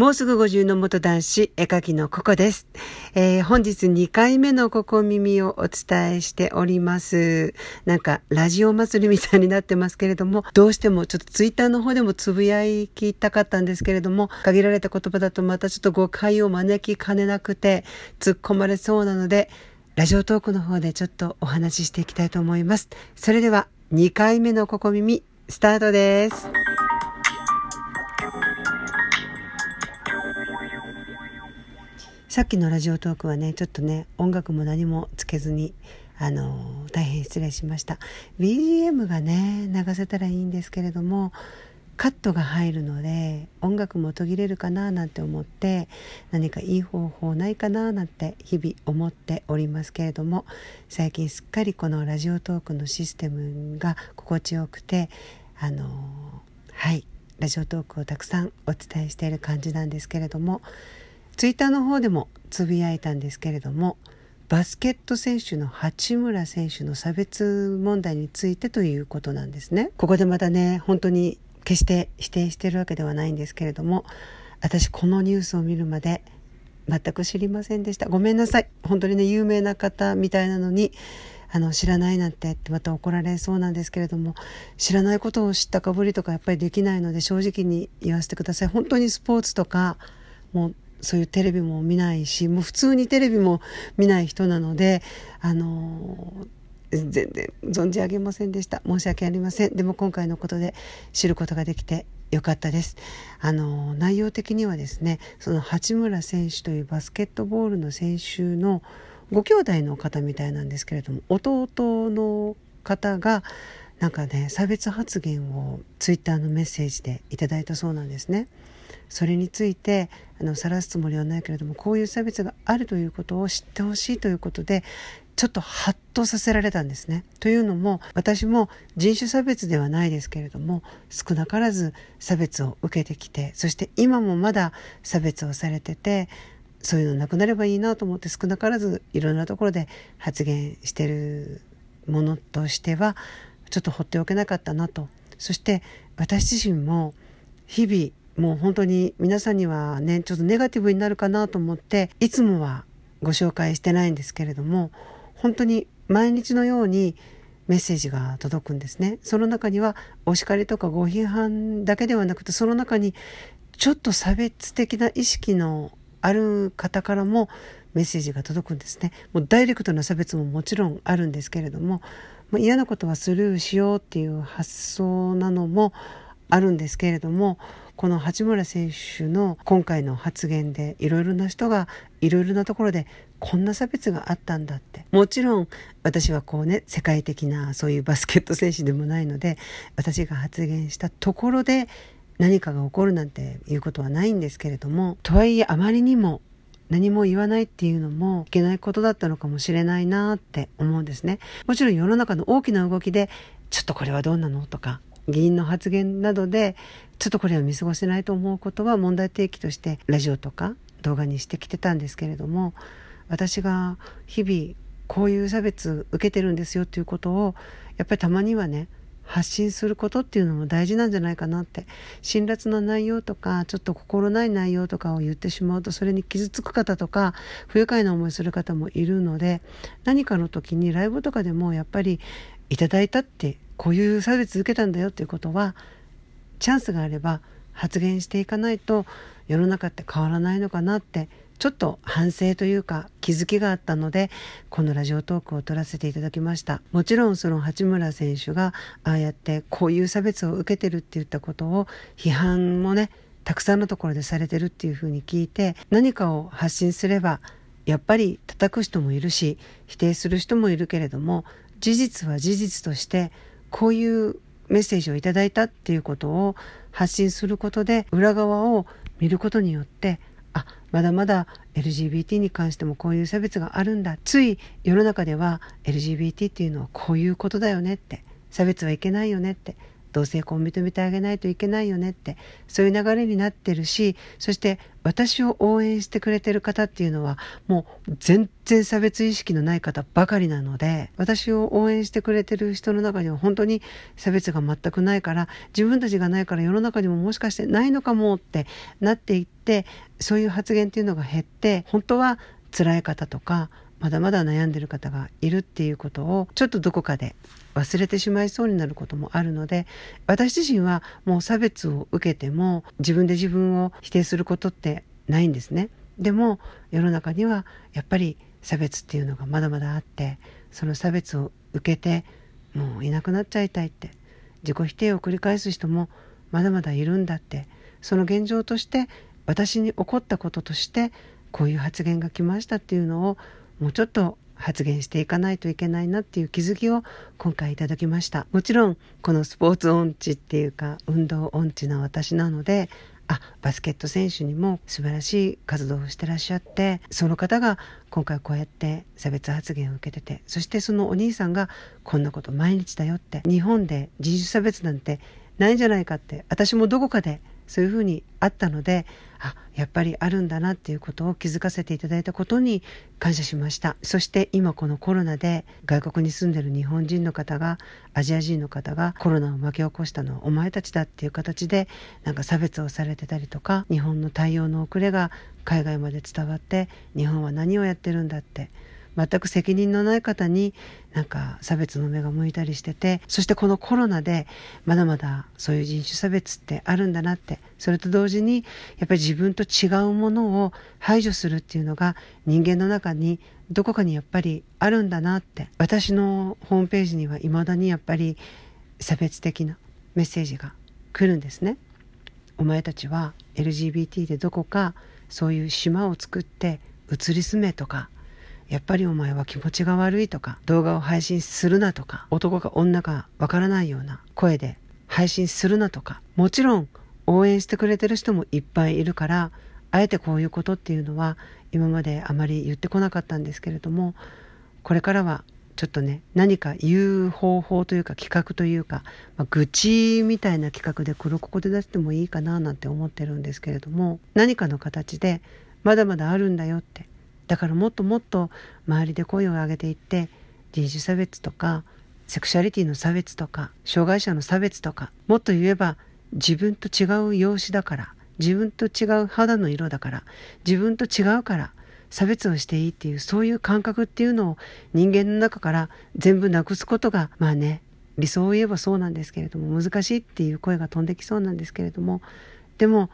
もうすぐ50の元男子、絵描きのココです。えー、本日2回目のココ耳をお伝えしております。なんか、ラジオ祭りみたいになってますけれども、どうしてもちょっとツイッターの方でもつぶやきたかったんですけれども、限られた言葉だとまたちょっと誤解を招きかねなくて、突っ込まれそうなので、ラジオトークの方でちょっとお話ししていきたいと思います。それでは、2回目のココ耳、スタートです。さっきのラジオトークはねちょっとね音楽も何もつけずにあの大変失礼しました。BGM がね流せたらいいんですけれどもカットが入るので音楽も途切れるかななんて思って何かいい方法ないかななんて日々思っておりますけれども最近すっかりこのラジオトークのシステムが心地よくてあのはいラジオトークをたくさんお伝えしている感じなんですけれどもツイッターの方でもつぶやいたんですけれどもバスケット選手の八村選手の差別問題についてということなんですね。ここでまたね本当に決して否定してるわけではないんですけれども私このニュースを見るまで全く知りませんでした。ごめんなさい。本当にね有名な方みたいなのにあの知らないなんてってまた怒られそうなんですけれども知らないことを知ったかぶりとかやっぱりできないので正直に言わせてください。本当にスポーツとかもうそういうテレビも見ないしもう普通にテレビも見ない人なのであの全然存じ上げませんでした。申し訳ありません。でも今回のことで知ることができてよかったです。あの内容的にはですねその八村選手というバスケットボールの選手のご兄弟の方みたいなんですけれども弟の方がなんかね差別発言をツイッターのメッセージでいただいたそうなんですね。それについてあの晒すつもりはないけれどもこういう差別があるということを知ってほしいということでちょっとハッとさせられたんですね。というのも私も人種差別ではないですけれども少なからず差別を受けてきてそして今もまだ差別をされててそういうのなくなればいいなと思って少なからずいろんなところで発言してるものとしてはちょっと放っておけなかったなとそして私自身も日々もう本当に皆さんにはねちょっとネガティブになるかなと思っていつもはご紹介してないんですけれども本当に毎日のようにメッセージが届くんですね。その中にはお叱りとかご批判だけではなくてその中にちょっと差別的な意識のある方からもメッセージが届くんですね。もうダイレクトな差別ももちろんあるんですけれども、まあ、嫌なことはスルーしようっていう発想なのもあるんですけれどもこの八村選手の今回の発言でいろいろな人がいろいろなところでこんな差別があったんだって。もちろん私はこうね世界的なそういうバスケット選手でもないので私が発言したところで何かが起こるなんていうことはないんですけれどもとはいえあまりにも何も言わないっていうのもいけないことだったのかもしれないなって思うんですね。もちろん世の中の大きな動きでちょっとこれはどうなのとか議員の発言などでちょっとこれは見過ごせないと思うことは問題提起としてラジオとか動画にしてきてたんですけれども私が日々こういう差別受けてるんですよっていうことをやっぱりたまにはね発信することっていうのも大事なんじゃないかなって辛辣な内容とかちょっと心ない内容とかを言ってしまうとそれに傷つく方とか不愉快な思いする方もいるので何かの時にライブとかでもやっぱりいただいたってこういう差別受けたんだよっていうことはチャンスがあれば発言していかないと世の中って変わらないのかなってちょっと反省というか気づきがあったのでこのラジオトークを撮らせていただきました。もちろんその八村選手がああやってこういう差別を受けてるって言ったことを批判もねたくさんのところでされてるっていうふうに聞いて何かを発信すればやっぱり叩く人もいるし否定する人もいるけれども事実は事実としてこういうメッセージをいただいたっていうことを発信することで裏側を見ることによってあまだまだ LGBT に関してもこういう差別があるんだ。つい世の中では LGBT っていうのはこういうことだよねって差別はいけないよねって同性婚を認めてあげないといけないよねってそういう流れになってるしそして私を応援してくれてる方っていうのはもう全然差別意識のない方ばかりなので私を応援してくれてる人の中には本当に差別が全くないから自分たちがないから世の中にももしかしてないのかもってなっていってそういう発言っていうのが減って本当は辛い方とかまだまだ悩んでる方がいるっていうことをちょっとどこかで忘れてしまいそうになることもあるので私自身はもう差別を受けても自分で自分を否定することってないんですね。でも世の中にはやっぱり差別っていうのがまだまだあってその差別を受けてもういなくなっちゃいたいって自己否定を繰り返す人もまだまだいるんだってその現状として私に起こったこととしてこういう発言が来ましたっていうのをもうちょっと発言していかないといけないなっていう気づきを今回いただきました。もちろんこのスポーツ音痴っていうか運動音痴な私なのであバスケット選手にも素晴らしい活動をしてらっしゃってその方が今回こうやって差別発言を受けててそしてそのお兄さんがこんなこと毎日だよって日本で人種差別なんてないんじゃないかって私もどこかでそういうふうにあったのであやっぱりあるんだなっていうことを気づかせていただいたことに感謝しました。そして今このコロナで外国に住んでる日本人の方がアジア人の方がコロナを巻き起こしたのはお前たちだっていう形でなんか差別をされてたりとか日本の対応の遅れが海外まで伝わって日本は何をやってるんだって全く責任のない方になんか差別の目が向いたりしててそしてこのコロナでまだまだそういう人種差別ってあるんだなってそれと同時にやっぱり自分と違うものを排除するっていうのが人間の中にどこかにやっぱりあるんだなって私のホームページにはいまだにやっぱり差別的なメッセージが来るんですね。お前たちは LGBT でどこかそういう島を作って移り住めとかやっぱりお前は気持ちが悪いとか動画を配信するなとか男か女かわからないような声で配信するなとかもちろん応援してくれてる人もいっぱいいるからあえてこういうことっていうのは今まであまり言ってこなかったんですけれどもこれからはちょっとね何か言う方法というか企画というか、まあ、愚痴みたいな企画で黒ここで出してもいいかななんて思ってるんですけれども何かの形でまだまだあるんだよってだからもっともっと周りで声を上げていって人種差別とかセクシャリティの差別とか障害者の差別とかもっと言えば自分と違う容姿だから自分と違う肌の色だから自分と違うから差別をしていいっていうそういう感覚っていうのを人間の中から全部なくすことがまあね理想を言えばそうなんですけれども難しいっていう声が飛んできそうなんですけれどもでも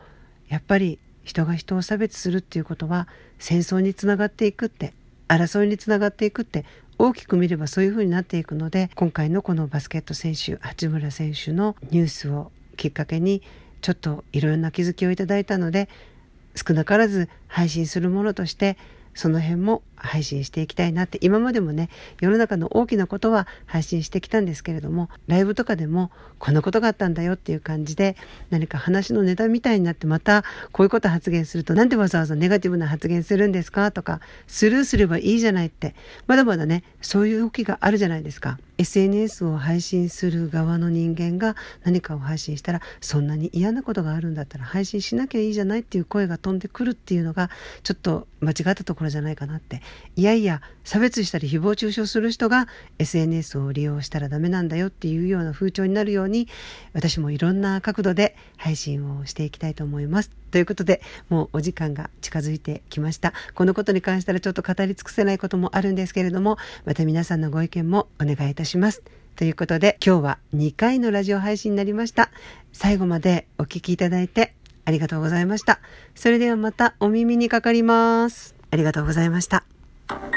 やっぱり人が人を差別するっていうことは戦争につながっていくって争いにつながっていくって大きく見ればそういうふうになっていくので今回のこのバスケット選手八村選手のニュースをきっかけにちょっといろいろな気づきをいただいたので少なからず配信するものとしてその辺も配信していきたいなって今までもね世の中の大きなことは配信してきたんですけれどもライブとかでもこんなことがあったんだよっていう感じで何か話のネタみたいになってまたこういうこと発言するとなんでわざわざネガティブな発言するんですかとかスルーすればいいじゃないってまだまだねそういう動きがあるじゃないですか。SNS を配信する側の人間が何かを配信したらそんなに嫌なことがあるんだったら配信しなきゃいいじゃないっていう声が飛んでくるっていうのがちょっと間違ったところじゃないかなっていやいや差別したり誹謗中傷する人が SNS を利用したらダメなんだよっていうような風潮になるように私もいろんな角度で配信をしていきたいと思います。ということでもうお時間が近づいてきました。このことに関してはちょっと語り尽くせないこともあるんですけれどもまた皆さんのご意見もお願いいたします。ということで今日は2回のラジオ配信になりました。最後までお聴きいただいてありがとうございました。それではまたお耳にかかります。ありがとうございました。you